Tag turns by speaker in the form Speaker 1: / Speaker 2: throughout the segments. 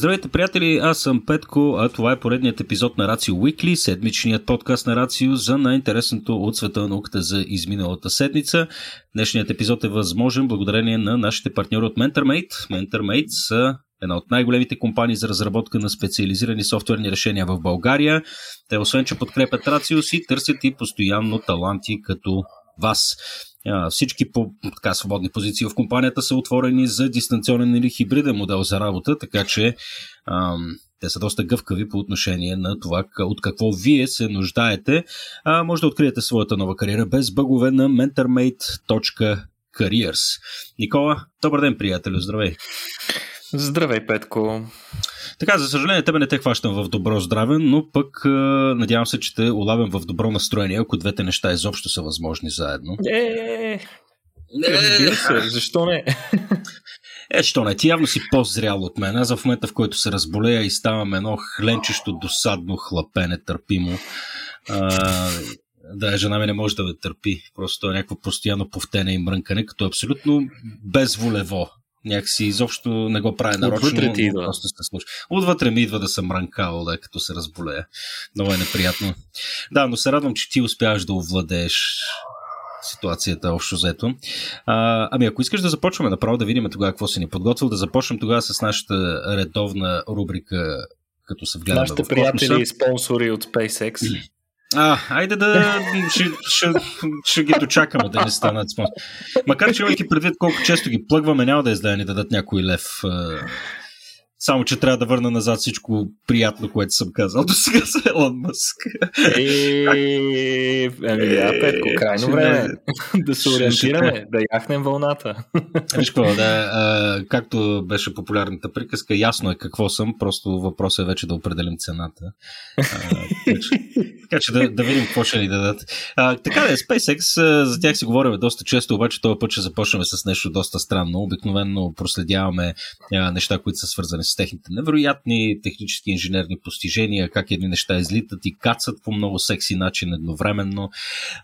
Speaker 1: Здравейте, приятели! Аз съм Петко, а това е поредният епизод на Рацио Weekly, седмичният подкаст на Рацио за най-интересното от света на науката за изминалата седмица. Днешният епизод е възможен благодарение на нашите партньори от MentorMate. MentorMate са една от най-големите компании за разработка на специализирани софтуерни решения в България. Те освен, че подкрепят Рацио си, търсят и постоянно таланти като вас. Всички по така, свободни позиции в компанията са отворени за дистанционен или хибриден модел за работа, така че ам, те са доста гъвкави по отношение на това от какво вие се нуждаете. А, може да откриете своята нова кариера без бъгове на mentormate.careers. Никола, добър ден, приятелю, здравей!
Speaker 2: Здравей, Петко!
Speaker 1: Така, за съжаление, тебе не те хващам в добро здраве, но пък надявам се, че те улавям в добро настроение, ако двете неща изобщо са възможни заедно.
Speaker 2: Е, е, е. Разбира се, защо не?
Speaker 1: Е, що не, ти явно си по-зрял от мен. Аз в момента, в който се разболея и ставам едно хленчещо, досадно хлапене, търпимо. А, да, жена ми не може да ме търпи. Просто е някакво постоянно повтене и мрънкане, като абсолютно безволево. Някакси изобщо не го прави нарочно.
Speaker 2: Отвътре ти идва.
Speaker 1: Просто се случва. Отвътре ми идва да съм ранкал, да, като се разболея. Много е неприятно. Да, но се радвам, че ти успяваш да овладееш ситуацията общо взето. А, ами ако искаш да започваме направо да видим тогава какво си ни подготвил, да започнем тогава с нашата редовна рубрика като се вгледаме
Speaker 2: Нашите приятели и спонсори от SpaceX.
Speaker 1: А, айде да ще, ще, ще ги дочакаме да не станат спонсори. Макар, че имайки предвид колко често ги плъгваме, няма да издаде ни дадат някой лев само, че трябва да върна назад всичко приятно, което съм казал до сега за Елон Мъск.
Speaker 2: Е, ами да, Петко, крайно време да се ориентираме, да яхнем вълната.
Speaker 1: Виж какво, да, а, както беше популярната приказка, ясно е какво съм, просто въпросът е вече да определим цената. А, така че, така че да, да видим какво ще ни дадат. А, така да е, SpaceX, за тях си говорим доста често, обаче този път ще започнем с нещо доста странно. Обикновено проследяваме а, неща, които са свързани с техните невероятни технически инженерни постижения, как едни неща излитат и кацат по много секси начин едновременно.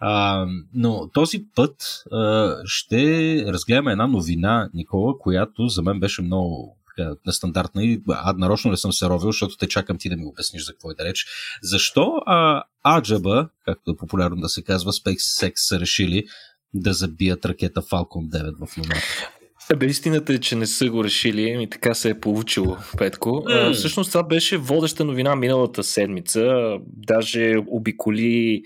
Speaker 1: А, но този път а, ще разгледаме една новина, Никола, която за мен беше много нестандартна и а, нарочно не съм се ровил, защото те чакам ти да ми обясниш за какво е да реч. Защо а, Аджаба, както е популярно да се казва, SpaceX са решили да забият ракета Falcon 9 в Луната?
Speaker 2: Абе, истината е, че не са го решили и така се е получило, Петко. Mm. Всъщност това беше водеща новина миналата седмица. Даже обиколи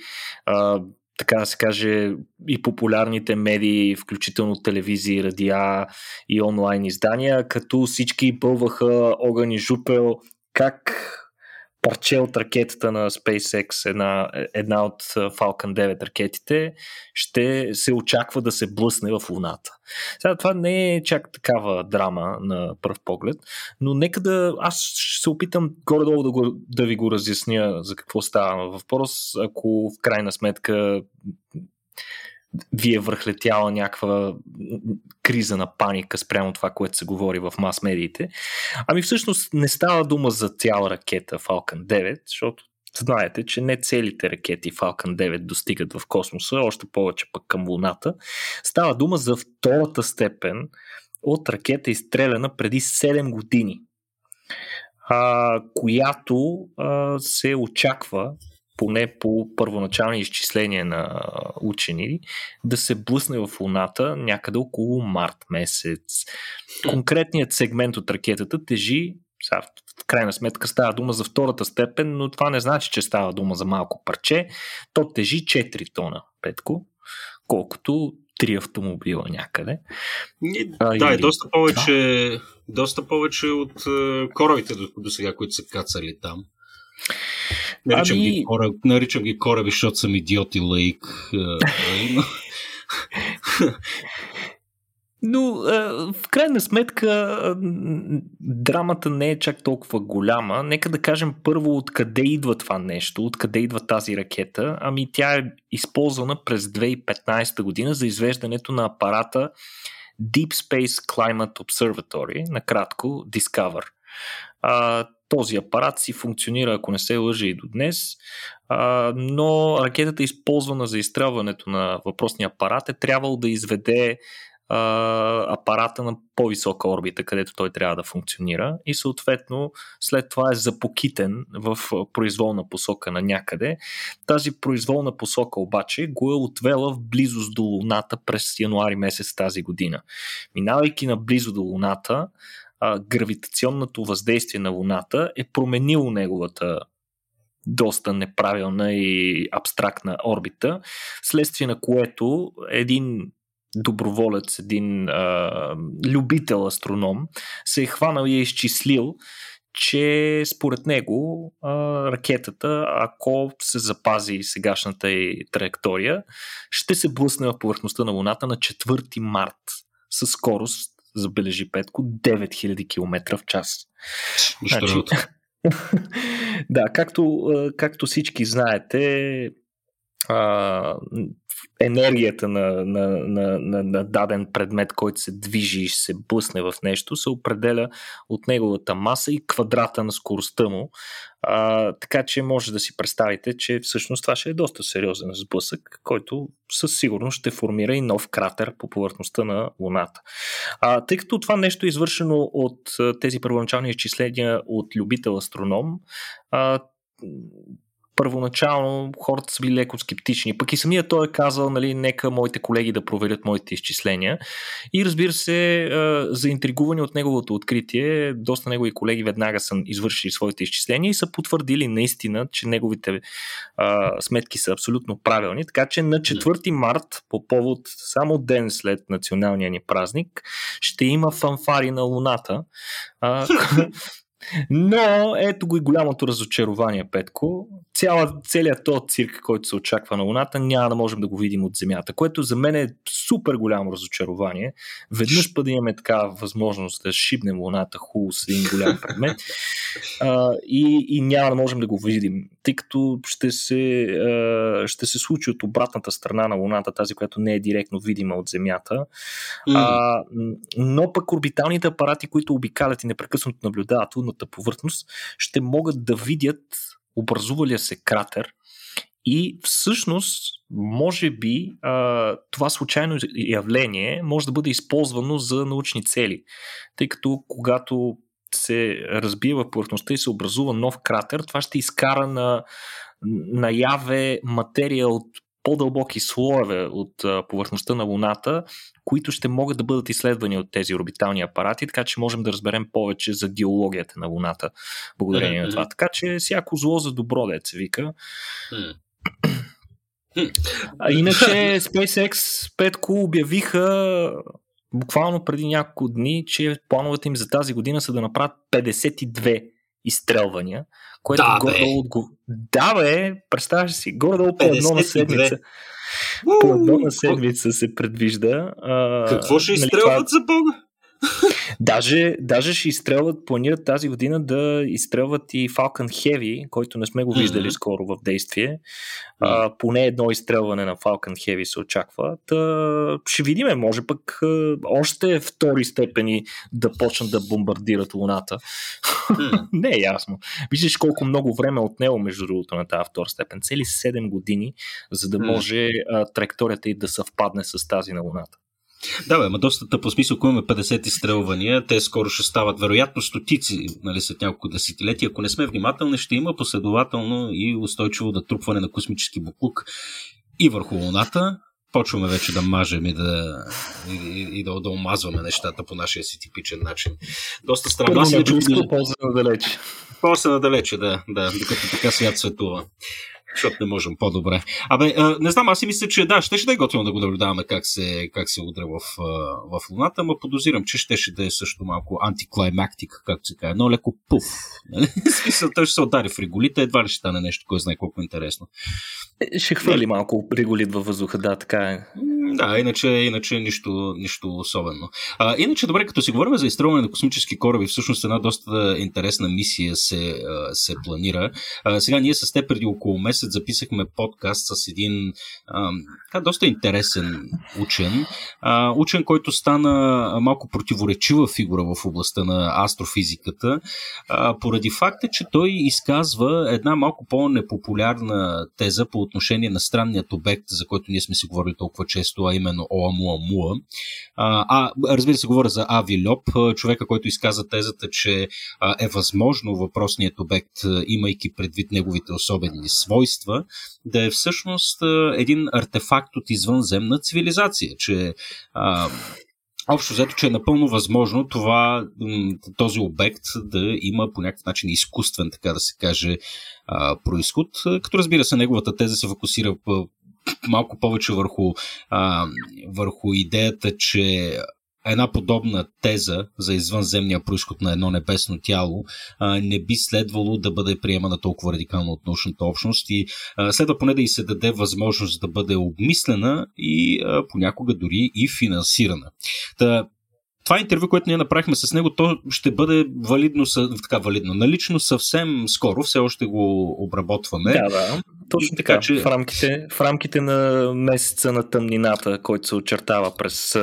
Speaker 2: а, така да се каже, и популярните медии, включително телевизии, радиа и онлайн издания, като всички бълваха огън и жупел как парче от ракетата на SpaceX, една, една от Falcon 9 ракетите, ще се очаква да се блъсне в Луната. Сега, това не е чак такава драма на пръв поглед, но нека да. Аз ще се опитам горе-долу да, го, да ви го разясня за какво става въпрос, ако в крайна сметка ви е върхлетяла някаква криза на паника спрямо това, което се говори в мас-медиите. Ами всъщност не става дума за цяла ракета Falcon 9, защото знаете, че не целите ракети Falcon 9 достигат в космоса, още повече пък към Луната. Става дума за втората степен от ракета изстреляна преди 7 години, а, която а, се очаква поне по първоначални изчисления на учени, да се блъсне в Луната някъде около март месец. Конкретният сегмент от ракетата тежи в крайна сметка става дума за втората степен, но това не значи, че става дума за малко парче. То тежи 4 тона, Петко, колкото три автомобила някъде.
Speaker 1: А, да, или... доста повече, да. доста повече от корабите до, до сега, които са кацали там. Наричам, ами... ги, кораб, наричам ги кораби, защото съм идиот и лаик.
Speaker 2: Но, Но в крайна сметка драмата не е чак толкова голяма. Нека да кажем първо откъде идва това нещо, откъде идва тази ракета. Ами тя е използвана през 2015 година за извеждането на апарата Deep Space Climate Observatory, накратко Discover. Този апарат си функционира, ако не се лъжа и до днес, а, но ракетата, използвана за изстрелването на въпросния апарат, е трябвало да изведе а, апарата на по-висока орбита, където той трябва да функционира и съответно след това е запокитен в произволна посока на някъде. Тази произволна посока обаче го е отвела в близост до Луната през януари месец тази година. Минавайки наблизо до Луната, а, гравитационното въздействие на Луната е променило неговата доста неправилна и абстрактна орбита, следствие на което един доброволец, един а, любител астроном, се е хванал и е изчислил, че според него а, ракетата, ако се запази сегашната и траектория, ще се блъсне в повърхността на Луната на 4 март със скорост, забележи Петко, 9000 км в час.
Speaker 1: Значи,
Speaker 2: да, както, както всички знаете, а, енергията на, на, на, на, на даден предмет, който се движи и се блъсне в нещо, се определя от неговата маса и квадрата на скоростта му. А, така че може да си представите, че всъщност това ще е доста сериозен сблъсък, който със сигурност ще формира и нов кратер по повърхността на Луната. А, тъй като това нещо е извършено от тези първоначални изчисления от любител астроном, а, първоначално хората са били леко скептични. Пък и самия той е казал, нали, нека моите колеги да проверят моите изчисления. И разбира се, заинтригувани от неговото откритие, доста негови колеги веднага са извършили своите изчисления и са потвърдили наистина, че неговите а, сметки са абсолютно правилни. Така че на 4 март, по повод само ден след националния ни празник, ще има фанфари на Луната. А, но ето го и голямото разочарование, Петко. Цяла, целият този цирк, който се очаква на Луната, няма да можем да го видим от Земята, което за мен е супер голямо разочарование. Веднъж път да имаме такава възможност да шибнем Луната хубаво с един голям предмет а, и, и няма да можем да го видим, тъй като ще се, а, ще се случи от обратната страна на Луната, тази, която не е директно видима от Земята. А, но пък орбиталните апарати, които обикалят и непрекъснато наблюдават лунната повърхност, ще могат да видят образувалия се кратер и всъщност, може би, това случайно явление може да бъде използвано за научни цели, тъй като когато се разбие в повърхността и се образува нов кратер, това ще изкара на наяве материя от по-дълбоки слоеве от повърхността на Луната, които ще могат да бъдат изследвани от тези орбитални апарати, така че можем да разберем повече за геологията на Луната, благодарение mm-hmm. на това. Така че всяко зло за добро, деца вика. Mm. А иначе SpaceX Петко обявиха буквално преди няколко дни, че плановете им за тази година са да направят 52 изстрелвания, което да, горе-долу. Да, бе, представяш си, горе-долу по едно на седмица. По едно на седмица се предвижда.
Speaker 1: А, Какво ще нали, изстрелват това... за Бога?
Speaker 2: Даже, даже ще изстрелват, планират тази година да изстрелват и Falcon Heavy, който не сме го виждали mm-hmm. скоро в действие. А, поне едно изстрелване на Falcon Heavy се очаква. Та, ще видим, може пък а, още втори степени да почнат да бомбардират Луната. Mm-hmm. не е ясно. Виждаш колко много време от него, между другото, на тази втора степен. Цели 7 години, за да може а, траекторията и да съвпадне с тази на Луната.
Speaker 1: Да, бе, ма доста тъпо смисъл, ако имаме 50 изстрелвания, те скоро ще стават вероятно стотици нали, след няколко десетилетия. Ако не сме внимателни, ще има последователно и устойчиво да трупване на космически буклук и върху Луната. Почваме вече да мажем и да, и, и да, да омазваме нещата по нашия си типичен начин. Доста странно. Аз
Speaker 2: иначе... После надалече.
Speaker 1: После надалече, да, да, докато така свят светува защото не можем по-добре. Абе, не знам, аз си мисля, че да, ще, ще да е готино да го наблюдаваме как се, как се удря в, в Луната, но подозирам, че ще, ще да е също малко антиклаймактик, както се казва, но леко пуф. Нали? смисъл, той ще се удари в реголите, едва ли ще стане нещо, кой знае колко интересно.
Speaker 2: Ще хвърли малко реголит във въздуха, да, така е.
Speaker 1: Да, иначе, иначе нищо, нищо особено. А, иначе, добре, като си говорим за изстрелване на космически кораби, всъщност една доста интересна мисия се, се планира. А, сега ние с теб преди около месец записахме подкаст с един а, доста интересен учен. А, учен, който стана малко противоречива фигура в областта на астрофизиката, а, поради факта, че той изказва една малко по-непопулярна теза по отношение на странният обект, за който ние сме си говорили толкова често място, а именно Оамуамуа. А, а, разбира се, говоря за Ави Льоп, човека, който изказа тезата, че е възможно въпросният обект, имайки предвид неговите особени свойства, да е всъщност един артефакт от извънземна цивилизация, че а, Общо взето, че е напълно възможно това, този обект да има по някакъв начин изкуствен, така да се каже, происход. Като разбира се, неговата теза се фокусира малко повече върху, върху идеята, че една подобна теза за извънземния происход на едно небесно тяло а, не би следвало да бъде приемана толкова радикално от научната общност и а, следва поне да и се даде възможност да бъде обмислена и а, понякога дори и финансирана. Та, това интервю, което ние направихме с него, то ще бъде валидно, така валидно, налично съвсем скоро, все още го обработваме.
Speaker 2: Да, да. Точно така, така че... в, рамките, в рамките на месеца на тъмнината, който се очертава през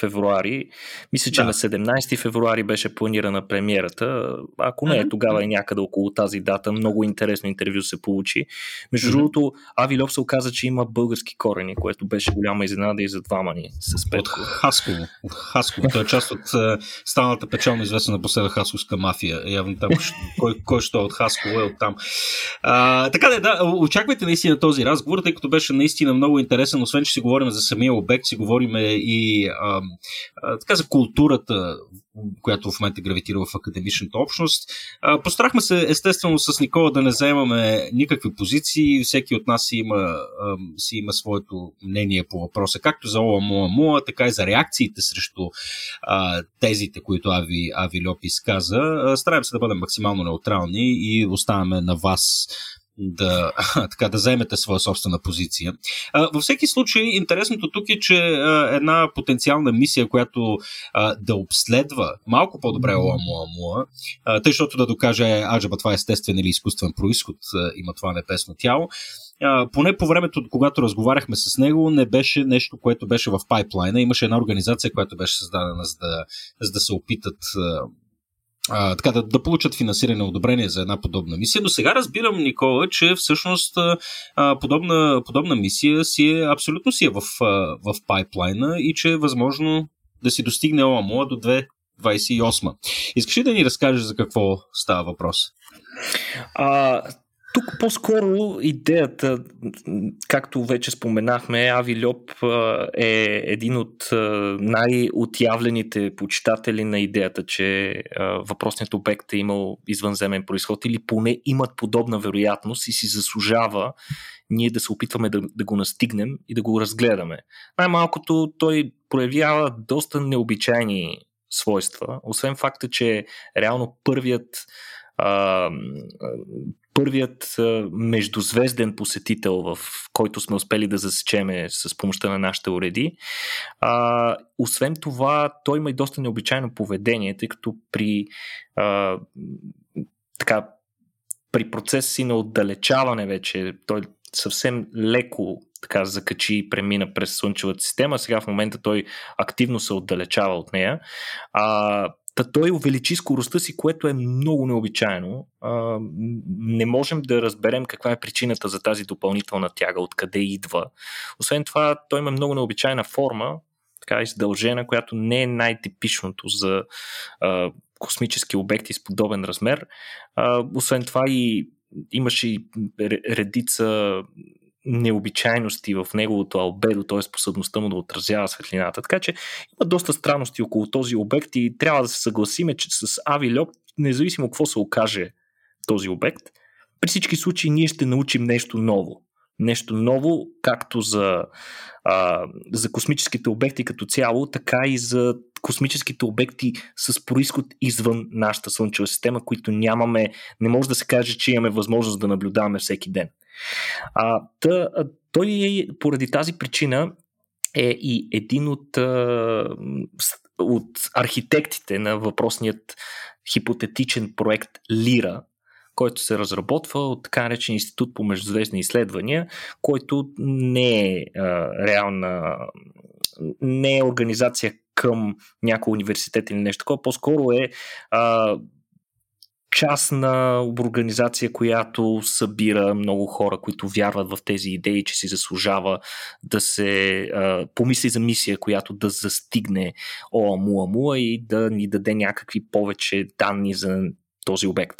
Speaker 2: февруари. Мисля, че да. на 17 февруари беше планирана премиерата. Ако не е тогава е някъде около тази дата. Много интересно интервю се получи. Между mm-hmm. другото, Ави Льоп се оказа, че има български корени, което беше голяма изненада и за двама ни с Петко.
Speaker 1: От Хасково. От Хасково. Той е част от станалата печално известна напоследък Хасковска мафия. Явно там, кой, кой ще е от Хасково е от там. А, така да, да, очаквайте наистина този разговор, тъй като беше наистина много интересен. Освен, че си говорим за самия обект, си говорим и а, а, така за културата която в момента гравитира в академичната общност. Постарахме се естествено с Никола да не заемаме никакви позиции. Всеки от нас си има, си има своето мнение по въпроса, както за ОАМУАМУА, така и за реакциите срещу тезите, които Ави, Ави Льоп изказа. Стараем се да бъдем максимално неутрални и оставяме на вас да, така, да заемете своя собствена позиция. А, във всеки случай, интересното тук е, че а, една потенциална мисия, която а, да обследва малко по-добре Оамуамуа, тъй, защото да докаже, аджаба, това е естествен или изкуствен происход, а, има това небесно тяло, а, поне по времето, когато разговаряхме с него, не беше нещо, което беше в пайплайна. Имаше една организация, която беше създадена за да, за да се опитат а, така, да, да получат финансиране одобрение за една подобна мисия. Но сега разбирам, Никола, че всъщност а, подобна, подобна мисия си е, абсолютно си е в, а, в пайплайна и че е възможно да си достигне ОАМО до 2028. Искаш ли да ни разкажеш за какво става въпрос?
Speaker 2: А, тук по-скоро идеята, както вече споменахме, Ави Льоп е един от най-отявлените почитатели на идеята, че въпросният обект е имал извънземен происход или поне имат подобна вероятност и си заслужава ние да се опитваме да, да го настигнем и да го разгледаме. Най-малкото той проявява доста необичайни свойства, освен факта, че реално първият първият междузвезден посетител, в който сме успели да засечеме с помощта на нашите уреди. А, освен това, той има и доста необичайно поведение, тъй като при а, така, при процеса си на отдалечаване вече, той съвсем леко така закачи и премина през Слънчевата система. Сега в момента той активно се отдалечава от нея. А, Та той увеличи скоростта си, което е много необичайно. Не можем да разберем каква е причината за тази допълнителна тяга, откъде идва. Освен това, той има много необичайна форма, така издължена, която не е най-типичното за космически обекти с подобен размер. Освен това и имаше и редица необичайности в неговото албедо, т.е. способността му да отразява светлината. Така че има доста странности около този обект и трябва да се съгласиме, че с Авилоп, независимо какво се окаже този обект, при всички случаи ние ще научим нещо ново. Нещо ново, както за, а, за космическите обекти като цяло, така и за космическите обекти с происход извън нашата Слънчева система, които нямаме, не може да се каже, че имаме възможност да наблюдаваме всеки ден. А, та, той е, поради тази причина е и един от, от архитектите на въпросният хипотетичен проект Лира, който се разработва от така наречен Институт по междузвездни изследвания, който не е а, реална, не е организация към някой университет или нещо такова, по-скоро е а, частна организация, която събира много хора, които вярват в тези идеи, че си заслужава да се а, помисли за мисия, която да застигне Оамуамуа и да ни даде някакви повече данни за този обект.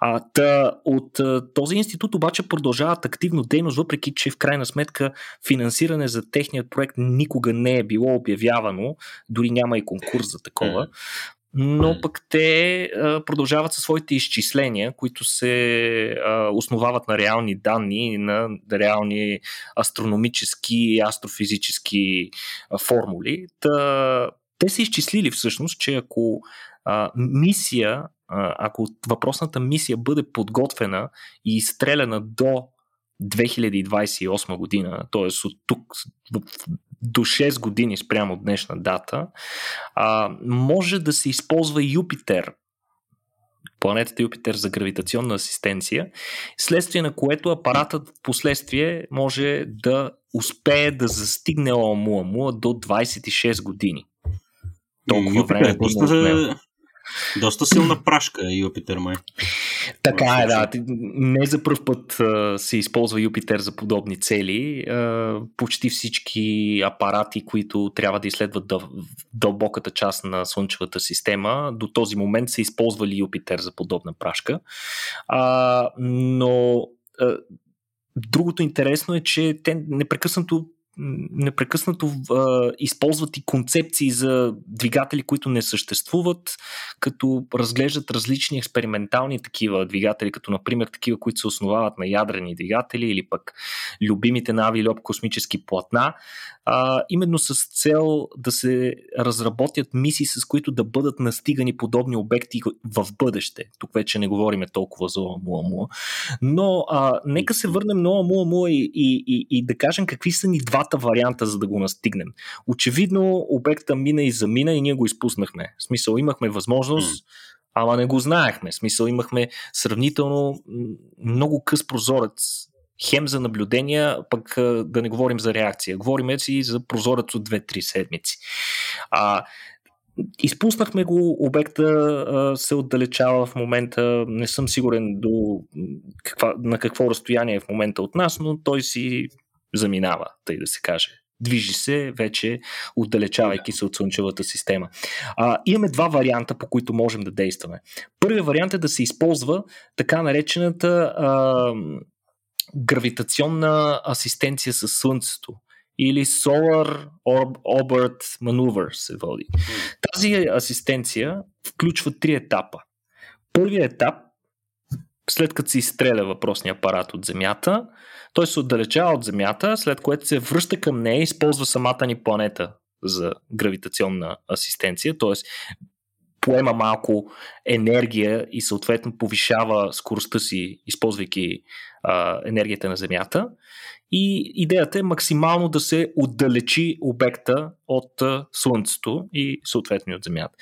Speaker 2: А, та, от а, този институт обаче продължават активно дейност, въпреки че в крайна сметка финансиране за техният проект никога не е било обявявано, дори няма и конкурс за такова но пък те а, продължават със своите изчисления, които се а, основават на реални данни, на реални астрономически и астрофизически а, формули. Та, те са изчислили всъщност, че ако а, мисия, а, ако въпросната мисия бъде подготвена и изстреляна до 2028 година, т.е. от тук до 6 години спрямо днешна дата, а, може да се използва Юпитер, планетата Юпитер за гравитационна асистенция, следствие на което апаратът в последствие може да успее да застигне Оамуамуа до 26 години.
Speaker 1: Толкова Юпитер, време доста, доста силна прашка е Юпитер, май.
Speaker 2: Така е, да. Не за първ път а, се използва Юпитер за подобни цели. А, почти всички апарати, които трябва да изследват дъл- дълбоката част на Слънчевата система, до този момент са използвали Юпитер за подобна прашка. А, но а, другото интересно е, че те непрекъснато непрекъснато а, използват и концепции за двигатели, които не съществуват, като разглеждат различни експериментални такива двигатели, като например такива, които се основават на ядрени двигатели или пък любимите на Авилоп космически платна, а, именно с цел да се разработят мисии, с които да бъдат настигани подобни обекти в бъдеще. Тук вече не говориме толкова за Оамуамуа. Но а, нека се върнем на Оамуамуа и, и, и, и да кажем какви са ни двата варианта, за да го настигнем. Очевидно, обекта мина и замина и ние го изпуснахме. В смисъл, имахме възможност, ама не го знаехме. В смисъл, имахме сравнително много къс прозорец хем за наблюдения, пък да не говорим за реакция. Говорим си за прозорец от 2-3 седмици. А, Изпуснахме го, обекта се отдалечава в момента, не съм сигурен до каква, на какво разстояние е в момента от нас, но той си заминава, тъй да се каже. Движи се вече, отдалечавайки се от Слънчевата система. А, имаме два варианта, по които можем да действаме. Първият вариант е да се използва така наречената а, гравитационна асистенция с Слънцето или Solar Orbit Maneuver се води. Тази асистенция включва три етапа. Първият етап, след като се изстреля въпросния апарат от Земята, той се отдалечава от Земята, след което се връща към нея и използва самата ни планета за гравитационна асистенция, т.е поема малко енергия и съответно повишава скоростта си, използвайки а, енергията на Земята. И идеята е максимално да се отдалечи обекта от Слънцето и съответно от Земята.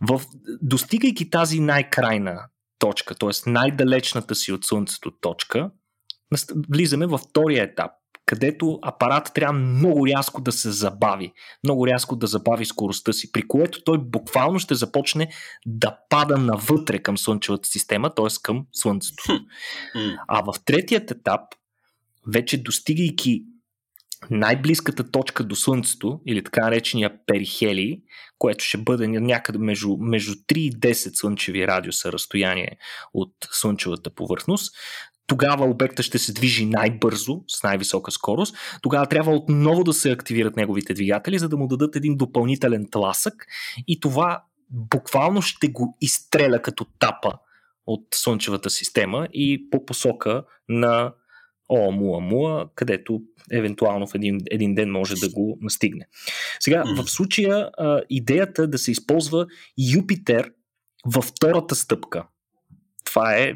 Speaker 2: В, достигайки тази най-крайна точка, т.е. най-далечната си от Слънцето точка, влизаме във втория етап, където апарат трябва много рязко да се забави, много рязко да забави скоростта си, при което той буквално ще започне да пада навътре към Слънчевата система, т.е. към Слънцето. А в третият етап, вече достигайки най-близката точка до Слънцето, или така наречения перихелий, което ще бъде някъде между, между 3 и 10 слънчеви радиуса разстояние от Слънчевата повърхност, тогава обекта ще се движи най-бързо, с най-висока скорост, тогава трябва отново да се активират неговите двигатели, за да му дадат един допълнителен тласък. И това буквално ще го изстреля като тапа от Слънчевата система и по посока на Оамуамуа, където евентуално в един, един ден може да го настигне. Сега, в случая идеята е да се използва Юпитер във втората стъпка. Това е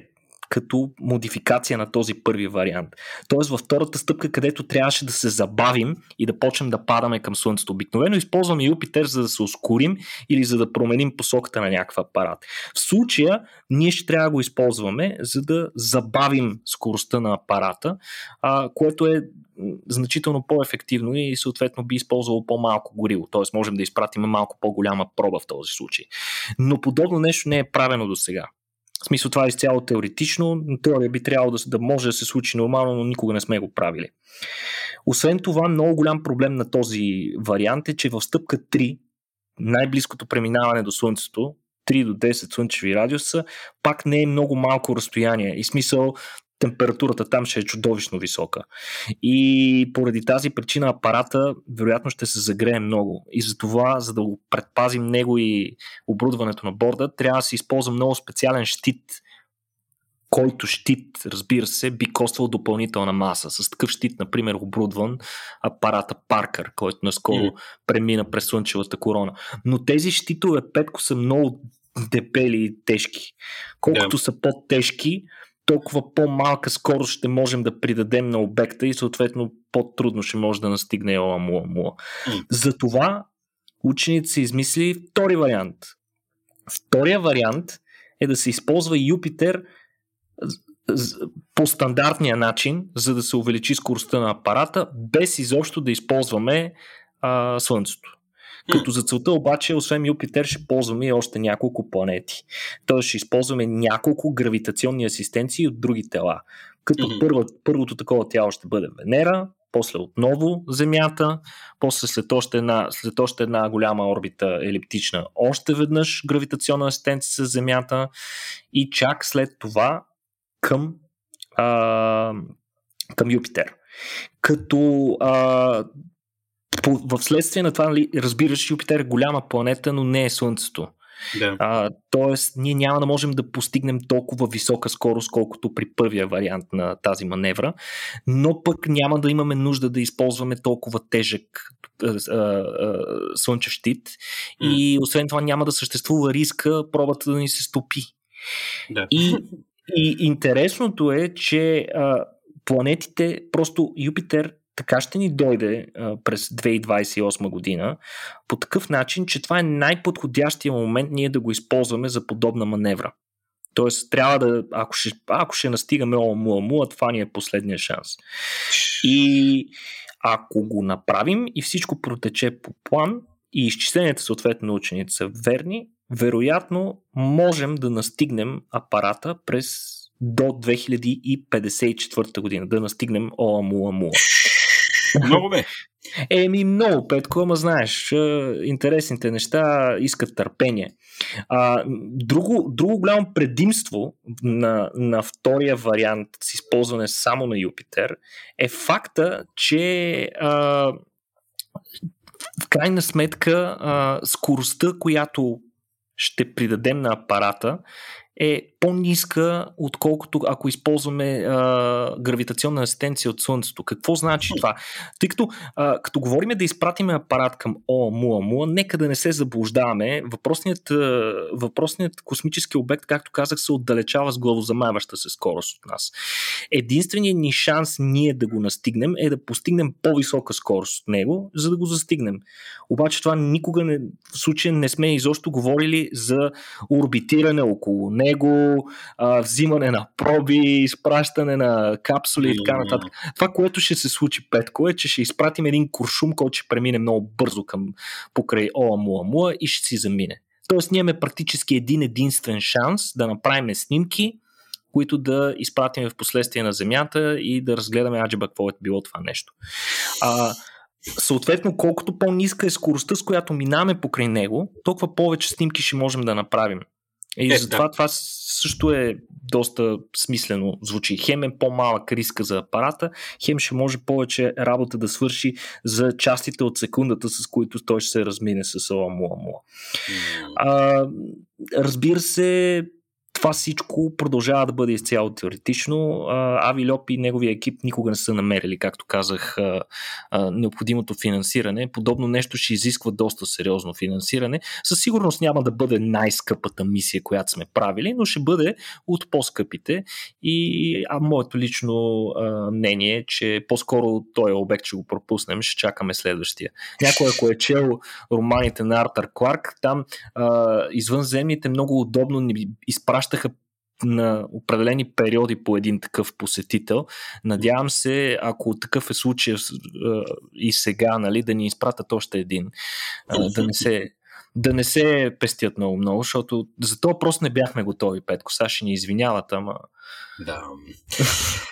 Speaker 2: като модификация на този първи вариант. Тоест във втората стъпка, където трябваше да се забавим и да почнем да падаме към Слънцето. Обикновено използваме Юпитер, за да се ускорим или за да променим посоката на някакъв апарат. В случая ние ще трябва да го използваме, за да забавим скоростта на апарата, а, което е значително по-ефективно и съответно би използвало по-малко гориво. Т.е. можем да изпратим малко по-голяма проба в този случай. Но подобно нещо не е правено до сега. В смисъл това е изцяло теоретично, но теория би трябвало да, да може да се случи нормално, но никога не сме го правили. Освен това, много голям проблем на този вариант е, че в стъпка 3, най-близкото преминаване до Слънцето, 3 до 10 слънчеви радиуса, пак не е много малко разстояние. И смисъл, температурата там ще е чудовищно висока. И поради тази причина апарата вероятно ще се загрее много. И затова, за да го предпазим него и оборудването на борда, трябва да се използва много специален щит, който щит, разбира се, би коствал допълнителна маса. С такъв щит, например, оборудван апарата Паркър, който наскоро mm. премина през Слънчевата корона. Но тези щитове, Петко, са много дебели и тежки. Колкото yeah. са по-тежки, толкова по-малка скорост ще можем да придадем на обекта и съответно по-трудно ще може да настигне Оамуамуа. Mm. Затова учените са измислили втори вариант. Втория вариант е да се използва Юпитер по стандартния начин, за да се увеличи скоростта на апарата, без изобщо да използваме а, Слънцето. Като за целта обаче, освен Юпитер, ще ползваме и още няколко планети. Тоест ще използваме няколко гравитационни асистенции от други тела. Като mm-hmm. първо, първото такова тяло ще бъде Венера, после отново Земята, после след още една, след още една голяма орбита елиптична, още веднъж гравитационна асистенция с Земята и чак след това към, а, към Юпитер. Като а, в следствие на това, нали, разбираш, Юпитер е голяма планета, но не е Слънцето. Да. А, тоест, ние няма да можем да постигнем толкова висока скорост, колкото при първия вариант на тази маневра, но пък няма да имаме нужда да използваме толкова тежък а, а, слънчев щит mm. и освен това няма да съществува риска пробата да ни се стопи. Да. И, и интересното е, че а, планетите, просто Юпитер така ще ни дойде а, през 2028 година по такъв начин, че това е най-подходящия момент ние да го използваме за подобна маневра. Тоест, трябва да, ако ще, ако ще настигаме Оамуамуа, това ни е последния шанс. И ако го направим и всичко протече по план и изчисленията съответно на учените са верни, вероятно можем да настигнем апарата през до 2054 година, да настигнем Оамуамуа.
Speaker 1: Много бе.
Speaker 2: Еми, много, Петко, ама знаеш, интересните неща искат търпение. А, друго, друго голямо предимство на, на втория вариант с използване само на Юпитер е факта, че а, в крайна сметка а, скоростта, която ще придадем на апарата, е по-ниска, отколкото ако използваме а, гравитационна асистенция от Слънцето. Какво значи това? Тъй като а, като говорим да изпратим апарат към Оамуамуа, нека да не се заблуждаваме. Въпросният, а, въпросният космически обект, както казах, се отдалечава с главозамайваща се скорост от нас. Единственият ни шанс ние да го настигнем е да постигнем по-висока скорост от него, за да го застигнем. Обаче това никога не, в случая не сме изобщо говорили за орбитиране около него, а, взимане на проби, изпращане на капсули и така нататък. Това, което ще се случи, Петко, е, че ще изпратим един куршум, който ще премине много бързо към покрай Оамуамуа и ще си замине. Тоест, ние имаме практически един единствен шанс да направим снимки, които да изпратим в последствие на Земята и да разгледаме аджиба какво е било това нещо. А, съответно, колкото по-ниска е скоростта, с която минаваме покрай него, толкова повече снимки ще можем да направим. И е, затова да. това също е доста смислено звучи. Хем е по-малък риска за апарата, хем ще може повече работа да свърши за частите от секундата, с които той ще се размине с Оамуамуа. Mm. А, разбира се, това всичко продължава да бъде изцяло теоретично. Ави Льоп и неговия екип никога не са намерили, както казах, необходимото финансиране. Подобно нещо ще изисква доста сериозно финансиране. Със сигурност няма да бъде най-скъпата мисия, която сме правили, но ще бъде от по-скъпите. И а, моето лично мнение е, че по-скоро този обект ще го пропуснем, ще чакаме следващия. Някой, ако е чел романите на Артър Кларк, там извънземните много удобно ни изпращат пращаха на определени периоди по един такъв посетител. Надявам се, ако такъв е случай и сега, нали, да ни изпратят още един. Да не се да не се пестят много много, защото за това просто не бяхме готови, Петко. Сега ще ни извиняват, ама...
Speaker 1: Да.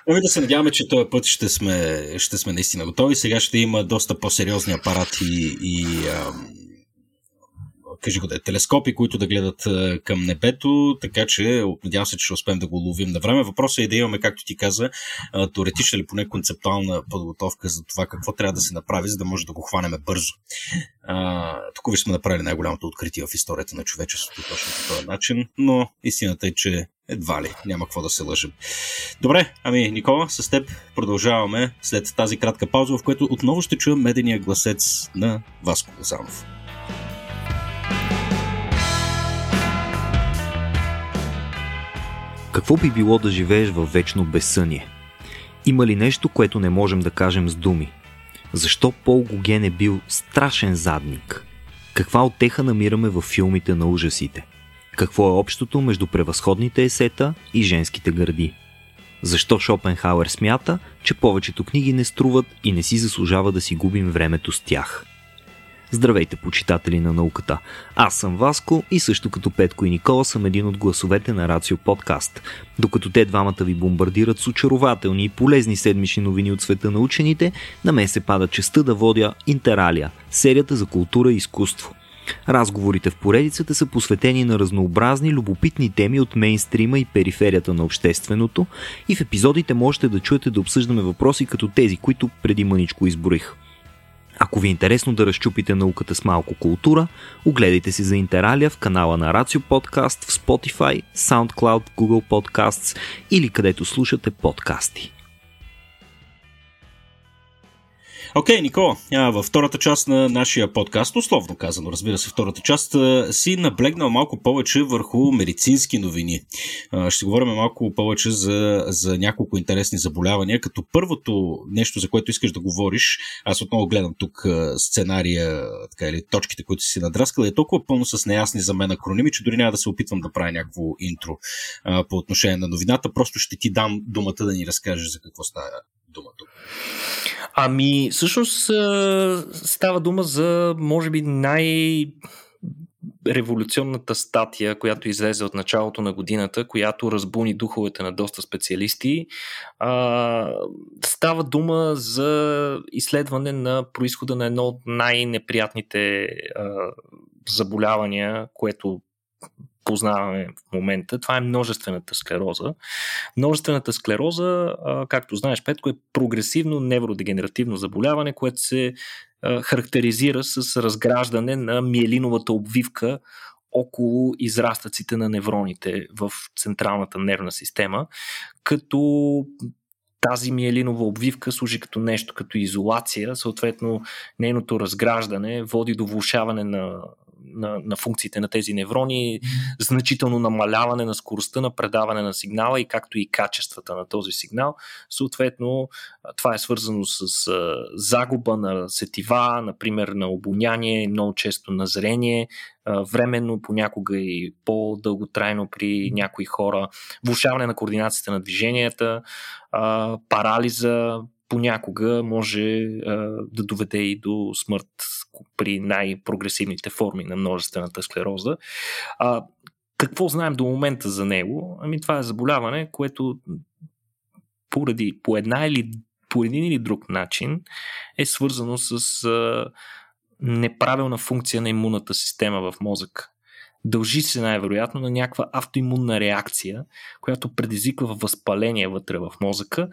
Speaker 1: Ами да се надяваме, че този път ще сме, ще сме наистина готови. Сега ще има доста по-сериозни апарати и ам, кажи го да е, телескопи, които да гледат към небето, така че надявам се, че ще успеем да го ловим на време. Въпросът е да имаме, както ти каза, теоретична или поне концептуална подготовка за това какво трябва да се направи, за да може да го хванеме бързо. тук ви сме направили най-голямото откритие в историята на човечеството точно по този начин, но истината е, че едва ли, няма какво да се лъжим. Добре, ами Никола, с теб продължаваме след тази кратка пауза, в която отново ще чуем медения гласец на Васко Лозанов.
Speaker 3: Какво би било да живееш във вечно безсъние? Има ли нещо, което не можем да кажем с думи? Защо Пол Гоген е бил страшен задник? Каква отеха намираме в филмите на ужасите? Какво е общото между превъзходните есета и женските гърди? Защо Шопенхауер смята, че повечето книги не струват и не си заслужава да си губим времето с тях? Здравейте, почитатели на науката! Аз съм Васко и също като Петко и Никола съм един от гласовете на Рацио Подкаст. Докато те двамата ви бомбардират с очарователни и полезни седмични новини от света на учените, на мен се пада честа да водя Интералия, серията за култура и изкуство. Разговорите в поредицата са посветени на разнообразни, любопитни теми от мейнстрима и периферията на общественото и в епизодите можете да чуете да обсъждаме въпроси като тези, които преди мъничко изборих. Ако ви е интересно да разчупите науката с малко култура, огледайте си за Интералия в канала на Рацио Подкаст в Spotify, SoundCloud, Google Podcasts или където слушате подкасти.
Speaker 1: Окей, okay, Никола, във втората част на нашия подкаст, условно казано, разбира се, втората част, си наблегнал малко повече върху медицински новини. Ще говорим малко повече за, за няколко интересни заболявания, като първото нещо, за което искаш да говориш, аз отново гледам тук сценария, така, или точките, които си надраскал, е толкова пълно с неясни за мен акроними, че дори няма да се опитвам да правя някакво интро по отношение на новината. Просто ще ти дам думата да ни разкажеш за какво става дума тук.
Speaker 2: Ами, всъщност става дума за, може би, най- революционната статия, която излезе от началото на годината, която разбуни духовете на доста специалисти. А, става дума за изследване на происхода на едно от най-неприятните а, заболявания, което познаваме в момента. Това е множествената склероза. Множествената склероза, както знаеш, Петко, е прогресивно невродегенеративно заболяване, което се характеризира с разграждане на миелиновата обвивка около израстъците на невроните в централната нервна система, като тази миелинова обвивка служи като нещо, като изолация, съответно нейното разграждане води до влушаване на на, на функциите на тези неврони, значително намаляване на скоростта на предаване на сигнала и както и качествата на този сигнал. Съответно, това е свързано с а, загуба на сетива, например на обоняние, много често на зрение, временно, понякога и по-дълготрайно при някои хора, влушаване на координацията на движенията, парализа, понякога може а, да доведе и до смърт при най-прогресивните форми на множествената склероза. А, какво знаем до момента за него? Ами това е заболяване, което поради по една или по един или друг начин е свързано с а, неправилна функция на имунната система в мозъка. Дължи се най-вероятно на някаква автоимунна реакция, която предизвиква възпаление вътре в мозъка,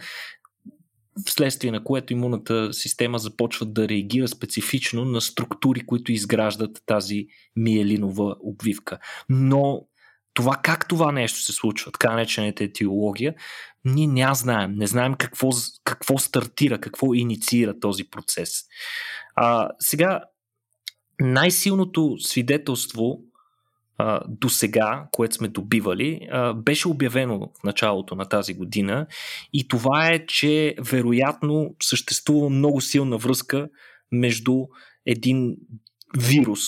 Speaker 2: вследствие на което имунната система започва да реагира специфично на структури, които изграждат тази миелинова обвивка. Но това как това нещо се случва, така наречената етиология, ние не знаем. Не знаем какво, какво стартира, какво инициира този процес. А, сега, най-силното свидетелство до сега, което сме добивали, а, беше обявено в началото на тази година и това е, че вероятно съществува много силна връзка между един вирус,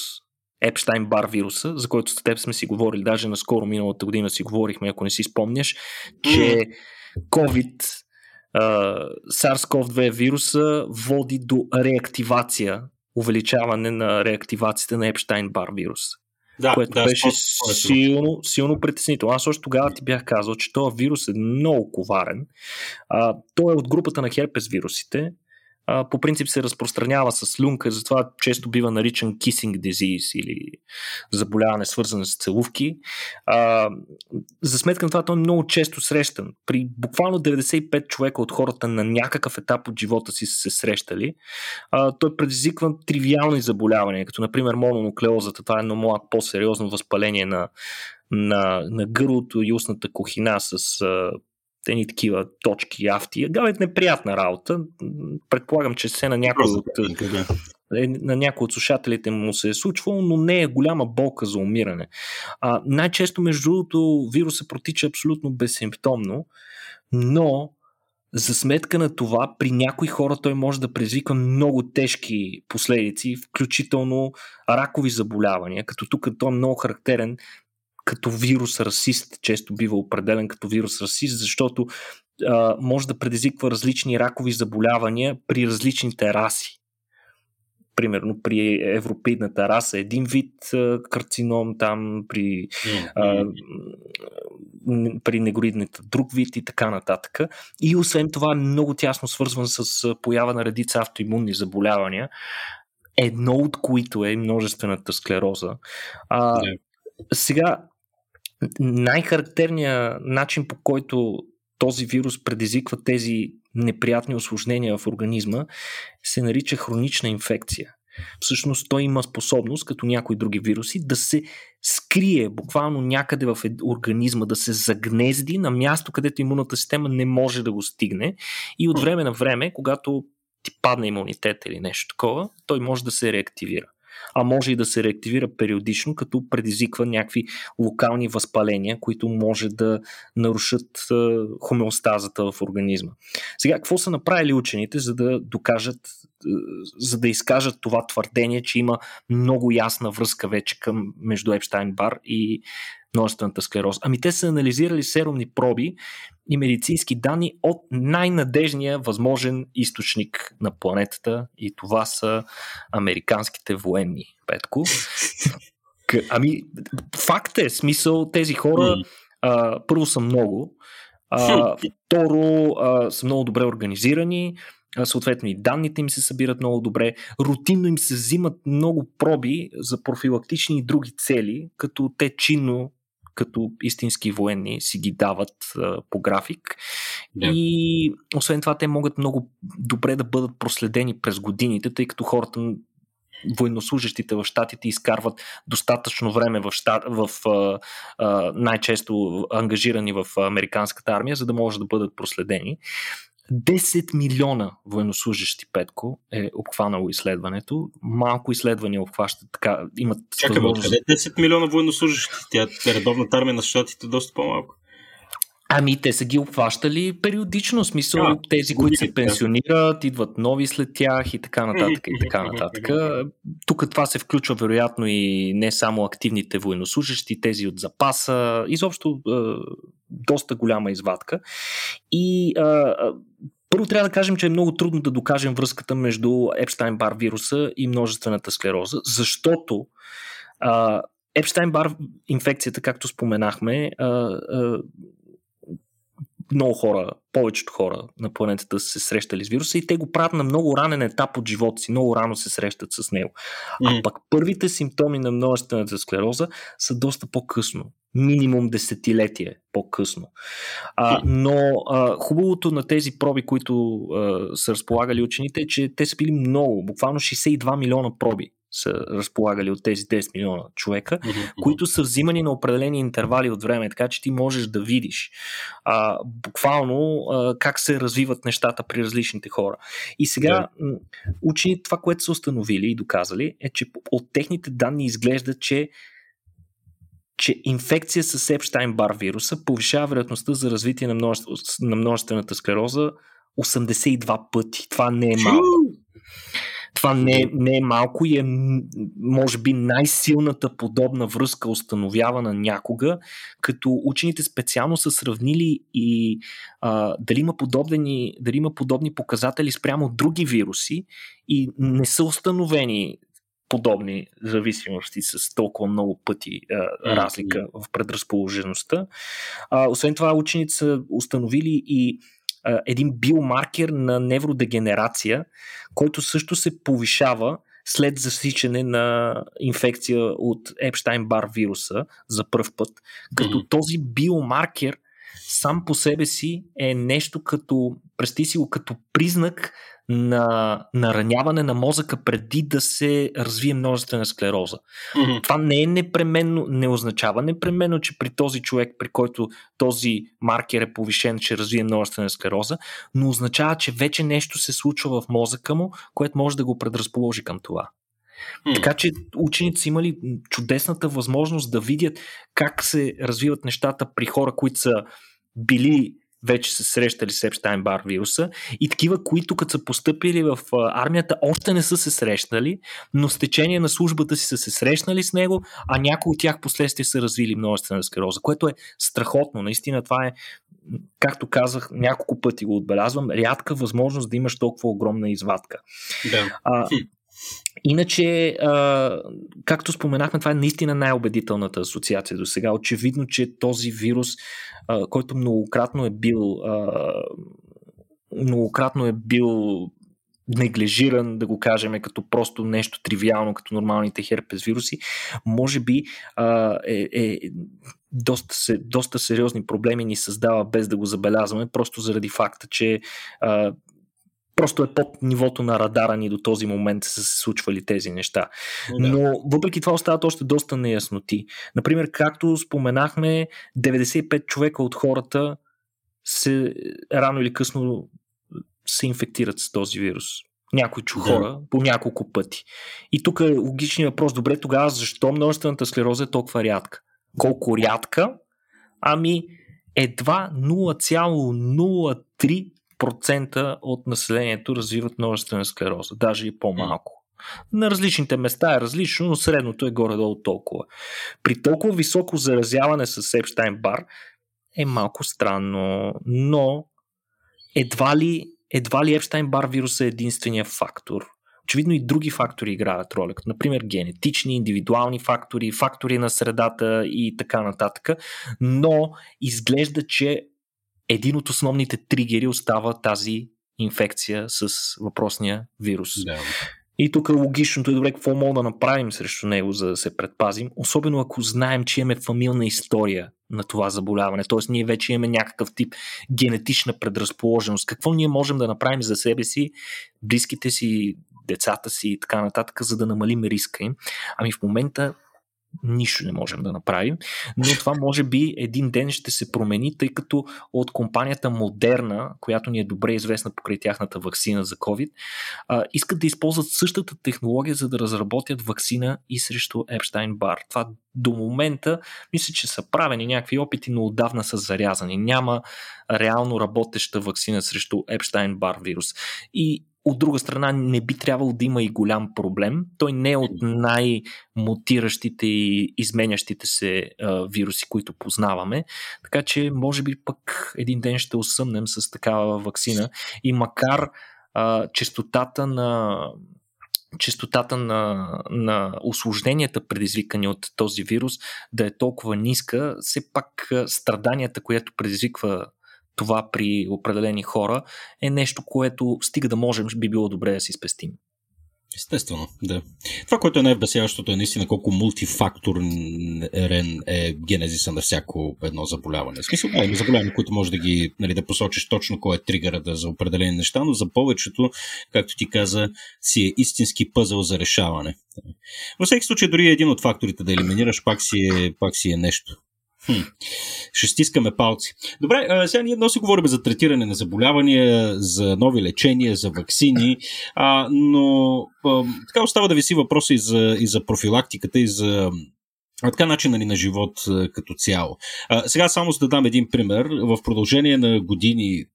Speaker 2: Епштайн бар вируса, за който с теб сме си говорили, даже наскоро миналата година си говорихме, ако не си спомняш, че COVID, uh, SARS-CoV-2 вируса води до реактивация увеличаване на реактивацията на Епштайн-Бар вирус.
Speaker 1: Да,
Speaker 2: което
Speaker 1: да,
Speaker 2: беше
Speaker 1: спорт,
Speaker 2: силно, силно притеснително. Аз още тогава ти бях казал, че този вирус е много коварен. А, той е от групата на херпес вирусите, а, по принцип се разпространява с люнка, затова често бива наричан kissing disease или заболяване свързано с целувки. А, за сметка на това той е много често срещан. При буквално 95 човека от хората на някакъв етап от живота си се срещали. А, той предизвиква тривиални заболявания, като например мононуклеозата. Това е едно малко по-сериозно възпаление на на, на гърлото и устната кухина с едни такива точки, афти. Гавет неприятна работа. Предполагам, че се на някой от, е, на някой от слушателите му се е случвало, но не е голяма болка за умиране. А, най-често, между другото, вируса протича абсолютно безсимптомно, но за сметка на това, при някои хора той може да предизвика много тежки последици, включително ракови заболявания, като тук той е много характерен като вирус расист, често бива определен като вирус расист, защото а, може да предизвиква различни ракови заболявания при различните раси. Примерно при европейната раса един вид а, карцином, там при, а, при негроидната друг вид и така нататък. И освен това много тясно свързван с поява на редица автоимунни заболявания, едно от които е множествената склероза. А, Сега, най-характерният начин по който този вирус предизвиква тези неприятни осложнения в организма се нарича хронична инфекция. Всъщност той има способност, като някои други вируси, да се скрие буквално някъде в организма, да се загнезди на място, където имунната система не може да го стигне и от време на време, когато ти падне имунитет или нещо такова, той може да се реактивира а може и да се реактивира периодично, като предизвиква някакви локални възпаления, които може да нарушат хомеостазата в организма. Сега, какво са направили учените, за да докажат, за да изкажат това твърдение, че има много ясна връзка вече към между Епштайн-Бар и множествената склероза? Ами те са анализирали серумни проби и медицински данни от най-надежния възможен източник на планетата и това са американските военни, Петко. Ами, факт е, смисъл, тези хора а, първо са много, а, второ а, са много добре организирани, съответно и данните им се събират много добре, рутинно им се взимат много проби за профилактични и други цели, като те чинно като истински военни си ги дават а, по график. Yeah. И освен това, те могат много добре да бъдат проследени през годините, тъй като хората военнослужащите в щатите изкарват достатъчно време в, щат, в а, а, най-често ангажирани в американската армия, за да може да бъдат проследени. 10 милиона военнослужащи Петко е обхванало изследването. Малко изследвания обхващат така. Имат
Speaker 1: Чакай, възможност... къде 10 милиона военнослужащи? Тя е редовната армия на щатите доста по-малко.
Speaker 2: Ами, те са ги обхващали периодично, смисъл а, тези, които се пенсионират, идват нови след тях и така нататък и така нататък. Тук това се включва вероятно и не само активните военнослужащи, тези от запаса, изобщо доста голяма извадка. И първо трябва да кажем, че е много трудно да докажем връзката между Епштайн-Бар вируса и множествената склероза, защото Епштайн-Бар инфекцията, както споменахме, много хора, повечето хора на планетата са се срещали с вируса и те го правят на много ранен етап от живота си, много рано се срещат с него. Mm. А пък първите симптоми на множествената склероза са доста по-късно. Минимум десетилетие по-късно. А, но а, хубавото на тези проби, които а, са разполагали учените е, че те са били много, буквално 62 милиона проби са разполагали от тези 10 милиона човека, mm-hmm. които са взимани на определени интервали от време, така че ти можеш да видиш а, буквално а, как се развиват нещата при различните хора. И сега yeah. учени това, което са установили и доказали, е, че от техните данни изглежда, че че инфекция с Епштайн-Бар вируса повишава вероятността за развитие на, множеств, на множествената склероза 82 пъти. Това не е малко. Това не, не е малко и е, може би, най-силната подобна връзка установявана някога, като учените специално са сравнили и а, дали, има подобни, дали има подобни показатели спрямо други вируси и не са установени подобни зависимости с толкова много пъти а, разлика в предразположеността. А, освен това, учените са установили и а, един биомаркер на невродегенерация, който също се повишава след засичане на инфекция от Епштайн-Бар вируса за първ път, като mm-hmm. този биомаркер сам по себе си е нещо като, представи си го като признак на нараняване на мозъка преди да се развие множествена склероза. Mm-hmm. Това не е непременно, не означава непременно, че при този човек, при който този маркер е повишен, че развие множествена склероза, но означава, че вече нещо се случва в мозъка му, което може да го предразположи към това. Mm. Така че ученици имали чудесната възможност да видят как се развиват нещата при хора, които са били вече са срещали с Епштайн-Бар вируса и такива, които като са поступили в армията, още не са се срещнали, но с течение на службата си са се срещнали с него, а някои от тях последствие са развили множествена склероза, което е страхотно. Наистина това е, както казах, няколко пъти го отбелязвам, рядка възможност да имаш толкова огромна извадка.
Speaker 1: Да.
Speaker 2: А, Иначе, а, както споменахме, това е наистина най-убедителната асоциация до сега. Очевидно, че този вирус, а, който многократно е бил а, многократно е бил неглижиран, да го кажем, като просто нещо тривиално, като нормалните херпес вируси, може би а, е, е доста, се, доста сериозни проблеми ни създава без да го забелязваме, просто заради факта, че а, просто е под нивото на радара ни до този момент са се случвали тези неща. Но въпреки това остават още доста неясноти. Например, както споменахме, 95 човека от хората се рано или късно се инфектират с този вирус. Някои чу хора да. по няколко пъти. И тук е логичният въпрос. Добре, тогава защо множествената склероза е толкова рядка? Колко рядка? Ами едва 0,03 процента от населението развиват множествена склероза, даже и по-малко. На различните места е различно, но средното е горе-долу толкова. При толкова високо заразяване с Епштайн бар е малко странно, но едва ли, едва ли Епштайн бар вирус е единствения фактор. Очевидно и други фактори играят роля, като например генетични, индивидуални фактори, фактори на средата и така нататък, но изглежда, че един от основните тригери остава тази инфекция с въпросния вирус.
Speaker 1: Да.
Speaker 2: И тук логичното е добре какво мога да направим срещу него, за да се предпазим, особено ако знаем, че имаме фамилна история на това заболяване, т.е. ние вече имаме някакъв тип генетична предразположеност. Какво ние можем да направим за себе си, близките си, децата си и така нататък, за да намалим риска им? Ами в момента нищо не можем да направим, но това може би един ден ще се промени, тъй като от компанията Модерна, която ни е добре известна покрай тяхната вакцина за COVID, искат да използват същата технология, за да разработят вакцина и срещу Епштайн Бар. Това до момента мисля, че са правени някакви опити, но отдавна са зарязани. Няма реално работеща вакцина срещу Епштайн Бар вирус. И от друга страна, не би трябвало да има и голям проблем. Той не е от най-мутиращите и изменящите се а, вируси, които познаваме. Така че, може би пък един ден ще осъмнем с такава вакцина. И макар а, частотата на частотата на, на осложненията, предизвикани от този вирус, да е толкова ниска, все пак страданията, което предизвиква това при определени хора е нещо, което стига да можем, би било добре да си спестим.
Speaker 1: Естествено, да. Това, което е най-вбесяващото е наистина колко мултифакторен е генезиса на всяко едно заболяване. В смисъл, да, има заболявания, които може да ги, нали, да посочиш точно кой е тригъра да, за определени неща, но за повечето, както ти каза, си е истински пъзъл за решаване. Във всеки случай, дори един от факторите да елиминираш, пак си е, пак си е нещо. Хм. Ще стискаме палци. Добре, а, сега ние много си говорим за третиране на заболявания, за нови лечения, за вакцини, а, но а, така остава да виси въпроса и за, и за профилактиката, и за така начина ни на живот а, като цяло. А, сега само за да дам един пример. В продължение на години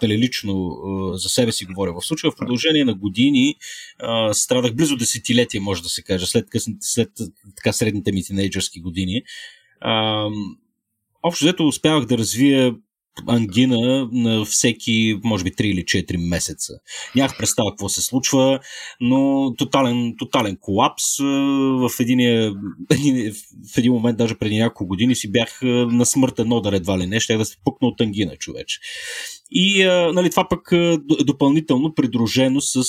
Speaker 1: дали лично за себе си говоря в случая, в продължение на години страдах близо десетилетие, може да се каже, след, след така средните ми тинейджърски години. Общо взето успявах да развия ангина на всеки, може би, 3 или 4 месеца. Нямах представа какво се случва, но тотален, тотален колапс. В, един, в един момент, даже преди няколко години, си бях на смъртен одар едва ли не, ще да се пукна от ангина, човече. И нали, това пък допълнително придружено с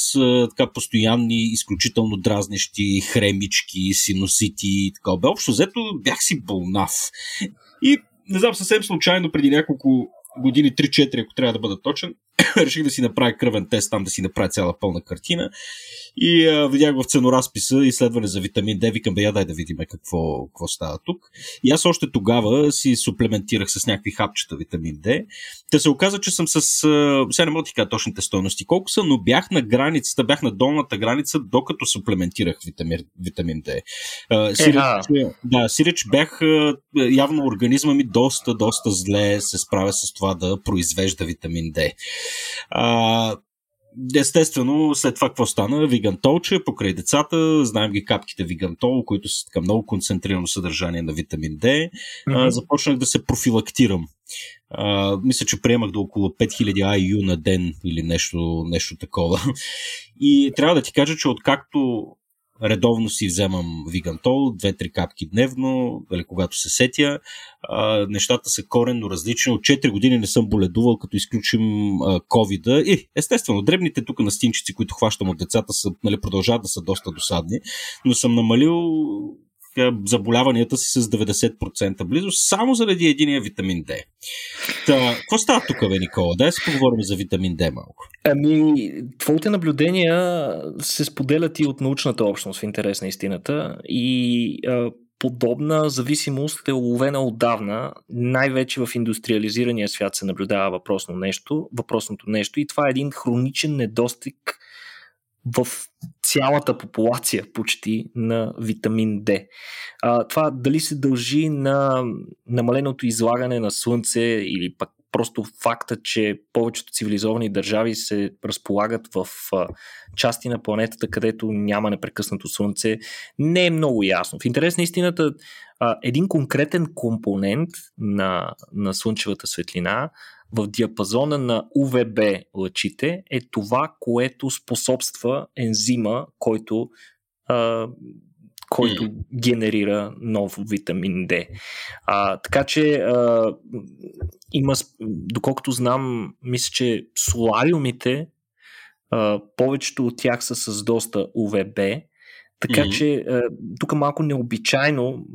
Speaker 1: така постоянни, изключително дразнещи хремички, синусити и така. Общо взето бях си болнав. И не знам, съвсем случайно преди няколко години 3-4, ако трябва да бъда точен, реших да си направя кръвен тест там, да си направя цяла пълна картина. И а, видях в ценоразписа изследване за витамин D. Викам, бе, я дай да видим какво, какво става тук. И аз още тогава си суплементирах с някакви хапчета витамин D. Та се оказа, че съм с... Сега не мога да ти кажа точните стойности колко са, но бях на границата, бях на долната граница, докато суплементирах витамин, витамин D. Сиреч, да, сиреч бях... Явно организма ми доста, доста зле се справя с това да произвежда витамин D. А, естествено, след това какво стана? Вигантолче покрай децата, знаем ги капките Вигантол, които са така много концентрирано съдържание на витамин D. Mm-hmm. А, започнах да се профилактирам. А, мисля, че приемах до около 5000 IU на ден или нещо, нещо такова. И трябва да ти кажа, че откакто редовно си вземам вигантол, 2-3 капки дневно, дали, когато се сетя. А, нещата са коренно различни. От 4 години не съм боледувал, като изключим covid И, естествено, дребните тук настинчици, които хващам от децата, са, нали, продължават да са доста досадни, но съм намалил заболяванията си с 90% близо, само заради единия витамин D. Та, какво става тук, бе, Никола? Дай си поговорим за витамин D малко.
Speaker 2: Ами, твоите наблюдения се споделят и от научната общност в интерес на истината и подобна зависимост е уловена отдавна. Най-вече в индустриализирания свят се наблюдава въпросно нещо, въпросното нещо и това е един хроничен недостиг в цялата популация почти на витамин D. А, това дали се дължи на намаленото излагане на слънце или пък просто факта, че повечето цивилизовани държави се разполагат в части на планетата, където няма непрекъснато слънце, не е много ясно. В интерес на истината, един конкретен компонент на, на слънчевата светлина в диапазона на УВБ лъчите е това, което способства ензима, който, който mm. генерира нов витамин D. А, така че а, има, доколкото знам, мисля, че солариумите, а, повечето от тях са с доста УВБ, така mm-hmm. че тук малко необичайно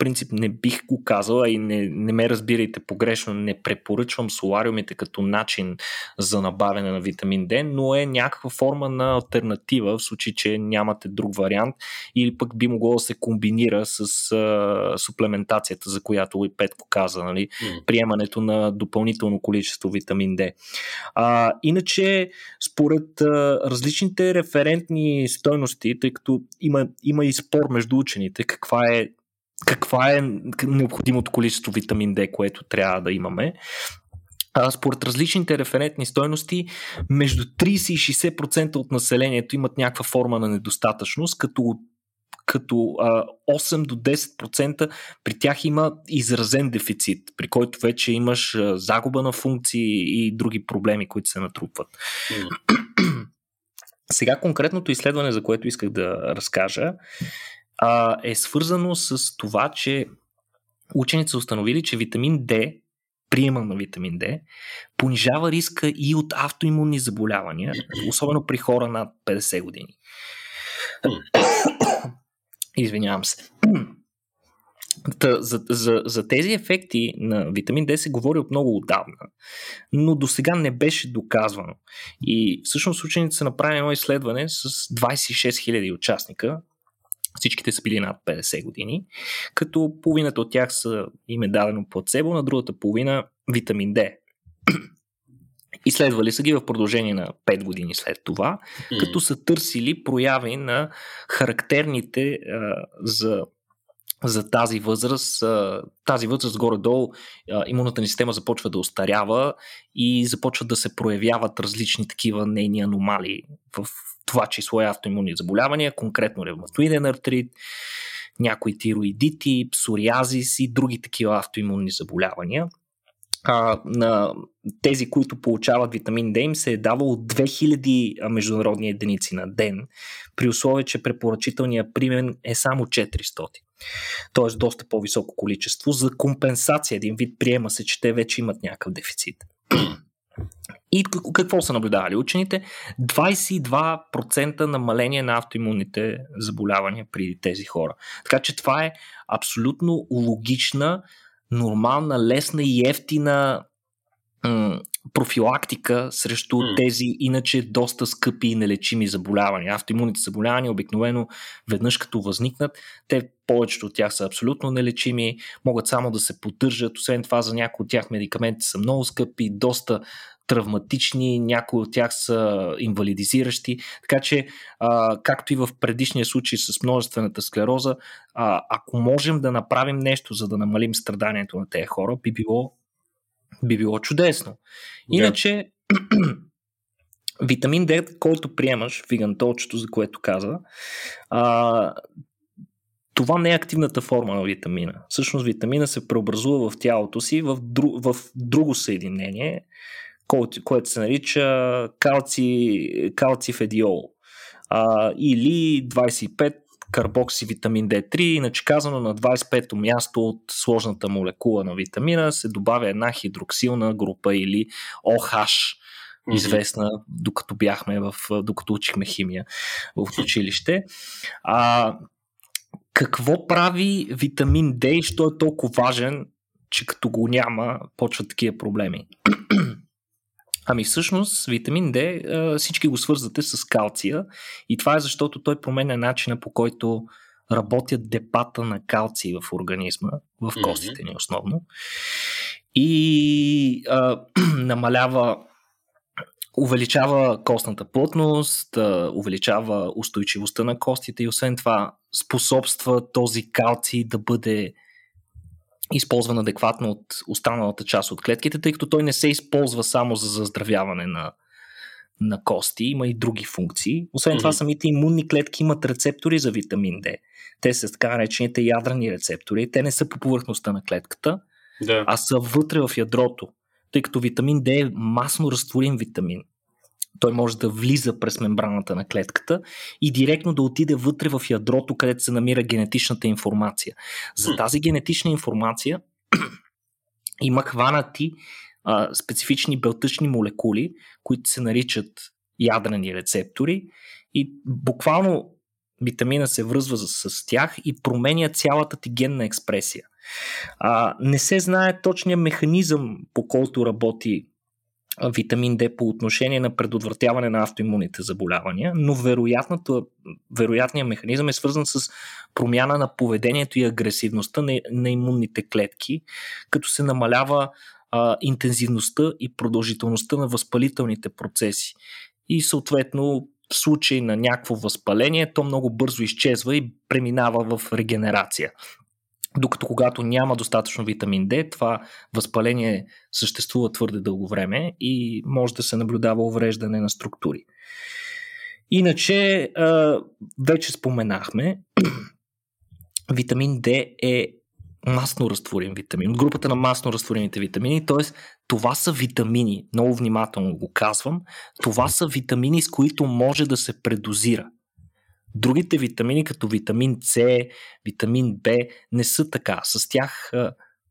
Speaker 2: принцип не бих го казал, а и не, не ме разбирайте погрешно, не препоръчвам солариумите като начин за набавяне на витамин D, но е някаква форма на альтернатива в случай, че нямате друг вариант или пък би могло да се комбинира с а, суплементацията, за която и Петко каза, нали? Mm. приемането на допълнително количество витамин D. А, иначе, според а, различните референтни стойности, тъй като има, има и спор между учените, каква е каква е необходимото количество витамин D, което трябва да имаме. А, според различните референтни стойности, между 30 и 60% от населението имат някаква форма на недостатъчност, като като а, 8 до 10% при тях има изразен дефицит, при който вече имаш а, загуба на функции и други проблеми, които се натрупват. Mm. Сега конкретното изследване, за което исках да разкажа, а, е свързано с това, че учените са установили, че витамин D, приема на витамин D, понижава риска и от автоимунни заболявания, особено при хора над 50 години. Извинявам се. Та, за, за, за тези ефекти на витамин D се говори от много отдавна, но до сега не беше доказвано. И всъщност учените са направили едно изследване с 26 000 участника, Всичките са били над 50 години, като половината от тях са им е дадено плацебо, на другата половина витамин D. Изследвали са ги в продължение на 5 години след това, mm. като са търсили прояви на характерните а, за за тази възраст. Тази възраст горе-долу имунната ни система започва да остарява и започват да се проявяват различни такива нейни аномалии. В това число е автоимунни заболявания, конкретно ревматоиден артрит, някои тироидити, псориазис и други такива автоимунни заболявания. А, на тези, които получават витамин D, им се е давало 2000 международни единици на ден, при условие, че препоръчителният примен е само 400. Тоест доста по-високо количество. За компенсация един вид приема се, че те вече имат някакъв дефицит. И какво са наблюдавали учените? 22% намаление на автоимунните заболявания при тези хора. Така че това е абсолютно логична, нормална, лесна и ефтина профилактика срещу mm. тези иначе доста скъпи и нелечими заболявания. Автоимунните заболявания обикновено веднъж като възникнат, те повечето от тях са абсолютно нелечими, могат само да се поддържат, освен това за някои от тях медикаменти са много скъпи, доста травматични, някои от тях са инвалидизиращи. Така че, а, както и в предишния случай с множествената склероза, а, ако можем да направим нещо, за да намалим страданието на тези хора, би било, би било чудесно. Иначе, витамин D, който приемаш, вигантолчето, за което каза, а, това не е активната форма на витамина. Всъщност витамина се преобразува в тялото си в, дру, в друго съединение, което се нарича калци, калцифедиол а, или 25 карбокси витамин D3, иначе казано на 25-то място от сложната молекула на витамина се добавя една хидроксилна група или OH, известна докато бяхме в, докато учихме химия в училище. А, какво прави витамин D и що е толкова важен, че като го няма, почват такива проблеми? Ами всъщност витамин D всички го свързвате с калция и това е защото той променя начина по който работят депата на калций в организма, в костите ни основно. И а, намалява увеличава костната плътност, увеличава устойчивостта на костите и освен това способства този калций да бъде използван адекватно от останалата част от клетките, тъй като той не се използва само за заздравяване на, на кости, има и други функции. Освен mm-hmm. това, самите имунни клетки имат рецептори за витамин D. Те са така наречените ядрени рецептори. Те не са по повърхността на клетката, да. а са вътре в ядрото, тъй като витамин D е масно разтворим витамин той може да влиза през мембраната на клетката и директно да отиде вътре в ядрото, където се намира генетичната информация. За тази генетична информация има хванати а, специфични белтъчни молекули, които се наричат ядрени рецептори и буквално витамина се връзва с, с тях и променя цялата ти генна експресия. А, не се знае точния механизъм по който работи витамин D по отношение на предотвратяване на автоимунните заболявания, но вероятният механизъм е свързан с промяна на поведението и агресивността на, на имунните клетки, като се намалява а, интензивността и продължителността на възпалителните процеси. И съответно в случай на някакво възпаление, то много бързо изчезва и преминава в регенерация. Докато когато няма достатъчно витамин D, това възпаление съществува твърде дълго време и може да се наблюдава увреждане на структури. Иначе, вече споменахме, витамин D е масно разтворим витамин, групата на масно разтворимите витамини, т.е. това са витамини, много внимателно го казвам, това са витамини, с които може да се предозира. Другите витамини, като витамин С, витамин Б, не са така. С тях,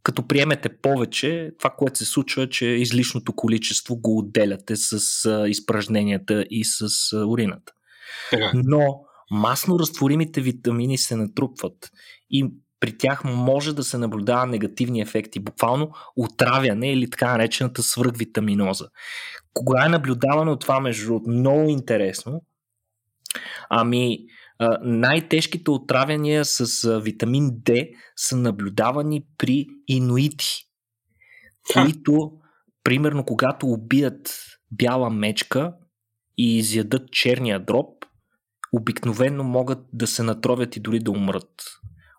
Speaker 2: като приемете повече, това, което се случва че излишното количество го отделяте с изпражненията и с урината. Но масно разтворимите витамини се натрупват и при тях може да се наблюдава негативни ефекти, буквално отравяне или така наречената свръхвитаминоза. Кога е наблюдавано това, между много интересно, Ами, най-тежките отравяния с витамин D са наблюдавани при инуити, които, примерно, когато убият бяла мечка и изядат черния дроб, обикновено могат да се натровят и дори да умрат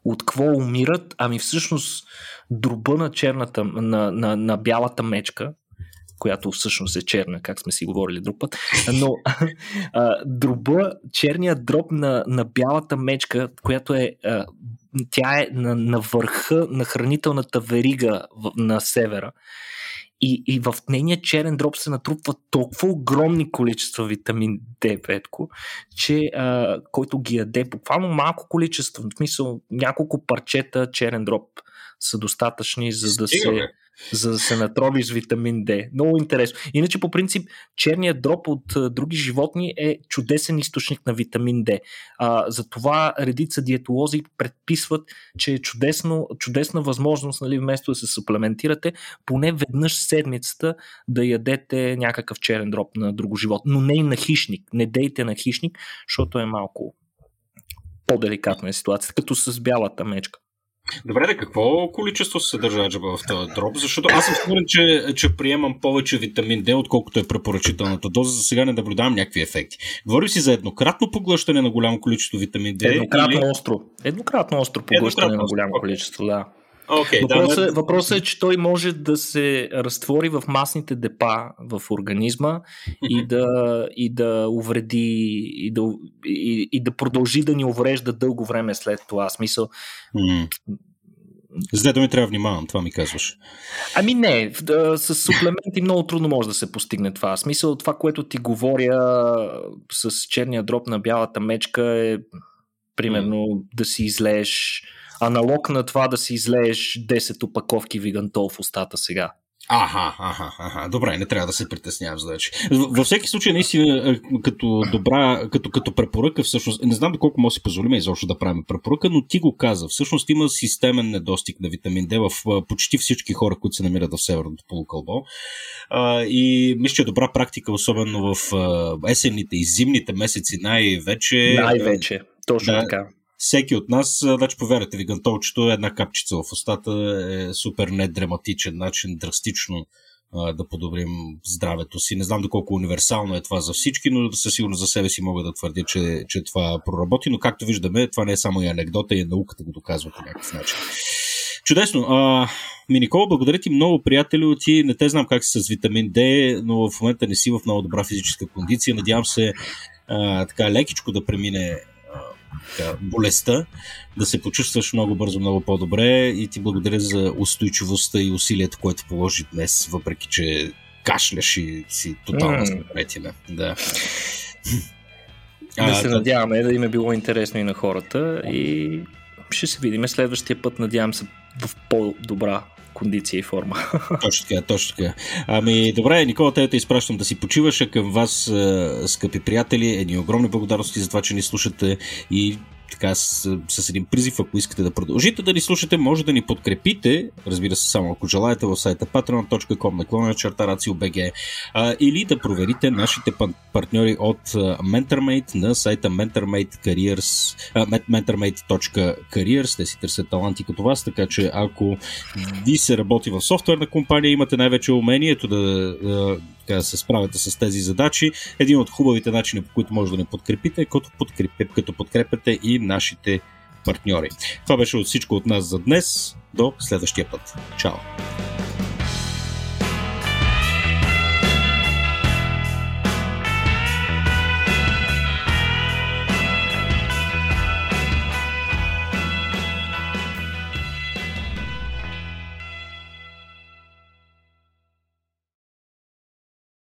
Speaker 2: от какво умират? Ами всъщност дроба на черната, на, на, на бялата мечка, която всъщност е черна, как сме си говорили друг път, но а, дроба, черният дроб на, на бялата мечка, която е а, тя е на, на върха на хранителната верига в, на севера. И, и в нейния черен дроб се натрупват толкова огромни количества витамин D, Петко, че а, който ги яде буквално малко количество, в смисъл няколко парчета черен дроб са достатъчни, за да се за да се натроби с витамин D. Много интересно. Иначе, по принцип, черният дроп от други животни е чудесен източник на витамин D. А, затова редица диетолози предписват, че е чудесно, чудесна възможност, нали, вместо да се суплементирате, поне веднъж седмицата да ядете някакъв черен дроп на друго животно. Но не и на хищник. Не дейте на хищник, защото е малко по-деликатна е ситуацията, като с бялата мечка.
Speaker 1: Добре, да какво количество се съдържа аджаба в този дроп? Защото аз съм сигурен, че, че приемам повече витамин D, отколкото е препоръчителната доза. За сега не наблюдавам някакви ефекти. Говори си за еднократно поглъщане на голямо количество витамин D.
Speaker 2: Еднократно или... остро. Еднократно остро поглъщане еднократно на голямо okay. количество, да.
Speaker 1: Okay,
Speaker 2: въпросът,
Speaker 1: да,
Speaker 2: въпросът е, че той може да се разтвори в масните депа в организма и да, и да увреди и да, и, и да продължи да ни уврежда дълго време след това. Смисъл.
Speaker 1: Mm. За да ми трябва да внимавам, това ми казваш.
Speaker 2: Ами не, с суплементи много трудно може да се постигне това. Смисъл, това, което ти говоря с черния дроп на бялата мечка е примерно mm. да си излееш аналог на това да си излееш 10 опаковки вигантол в устата сега.
Speaker 1: Аха, аха, аха. Добре, не трябва да се притеснявам вече. Във всеки случай, наистина, е, като добра, като, като препоръка, всъщност, не знам доколко може да си позволим изобщо да правим препоръка, но ти го каза. Всъщност има системен недостиг на витамин D в почти всички хора, които се намират в северното полукълбо. И мисля, че е добра практика, особено в есенните и зимните месеци най-вече.
Speaker 2: Най-вече, точно да, така
Speaker 1: всеки от нас, значи повярвайте ви, гантолчето, една капчица в устата е супер недраматичен начин, драстично да подобрим здравето си. Не знам доколко универсално е това за всички, но със сигурност за себе си мога да твърдя, че, че това проработи, но както виждаме, това не е само и анекдота, и е науката го доказва по някакъв начин. Чудесно. А, ми, Никола, благодаря ти много, приятели. Ти не те знам как си с витамин D, но в момента не си в много добра физическа кондиция. Надявам се а, така лекичко да премине така, болестта, да се почувстваш много бързо, много по-добре и ти благодаря за устойчивостта и усилието, което положи днес, въпреки че кашляш и си тотална mm. Да.
Speaker 2: Да се надяваме да им е било интересно и на хората и ще се видим следващия път, надявам се, в по-добра кондиция и форма.
Speaker 1: Точно така, точно така. Ами, добре, Никола, те те изпращам да си почиваш, към вас, скъпи приятели, едни огромни благодарности за това, че ни слушате и така с, с един призив, ако искате да продължите да ни слушате, може да ни подкрепите, разбира се, само ако желаете в сайта patreon.com наклона черта RACIO.BG или да проверите нашите партньори от MentorMate на сайта MentorMate Careers, mentormate.careers. Те си търсят таланти като вас, така че ако ви се работи в софтуерна компания, имате най-вече умението да, да, да се справяте с тези задачи. Един от хубавите начини, по които може да ни подкрепите, е като, подкрепите, като подкрепяте и нашите партньори. Това беше от всичко от нас за днес. До следващия път. Чао!